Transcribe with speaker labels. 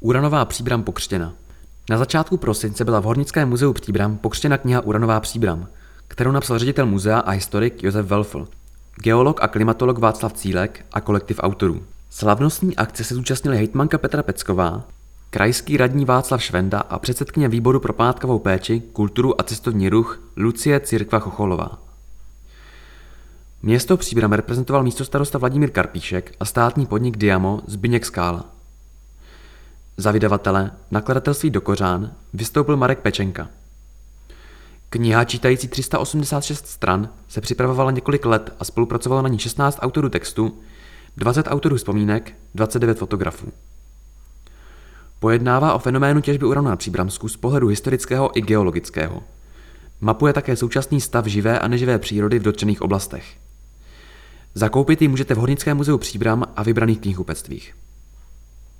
Speaker 1: Uranová příbram pokřtěna. Na začátku prosince byla v Hornickém muzeu Příbram pokřtěna kniha Uranová příbram, kterou napsal ředitel muzea a historik Josef Welfl, geolog a klimatolog Václav Cílek a kolektiv autorů. Slavnostní akce se zúčastnili hejtmanka Petra Pecková, krajský radní Václav Švenda a předsedkyně výboru pro památkovou péči, kulturu a cestovní ruch Lucie Cirkva Chocholová. Město Příbram reprezentoval místo starosta Vladimír Karpíšek a státní podnik Diamo Zbyněk Skála. Za vydavatele, nakladatelství Dokořán, vystoupil Marek Pečenka. Kniha čítající 386 stran se připravovala několik let a spolupracovalo na ní 16 autorů textu, 20 autorů vzpomínek, 29 fotografů. Pojednává o fenoménu těžby uranu na Příbramsku z pohledu historického i geologického. Mapuje také současný stav živé a neživé přírody v dotčených oblastech. Zakoupit ji můžete v Hornickém muzeu Příbram a vybraných knihkupectvích.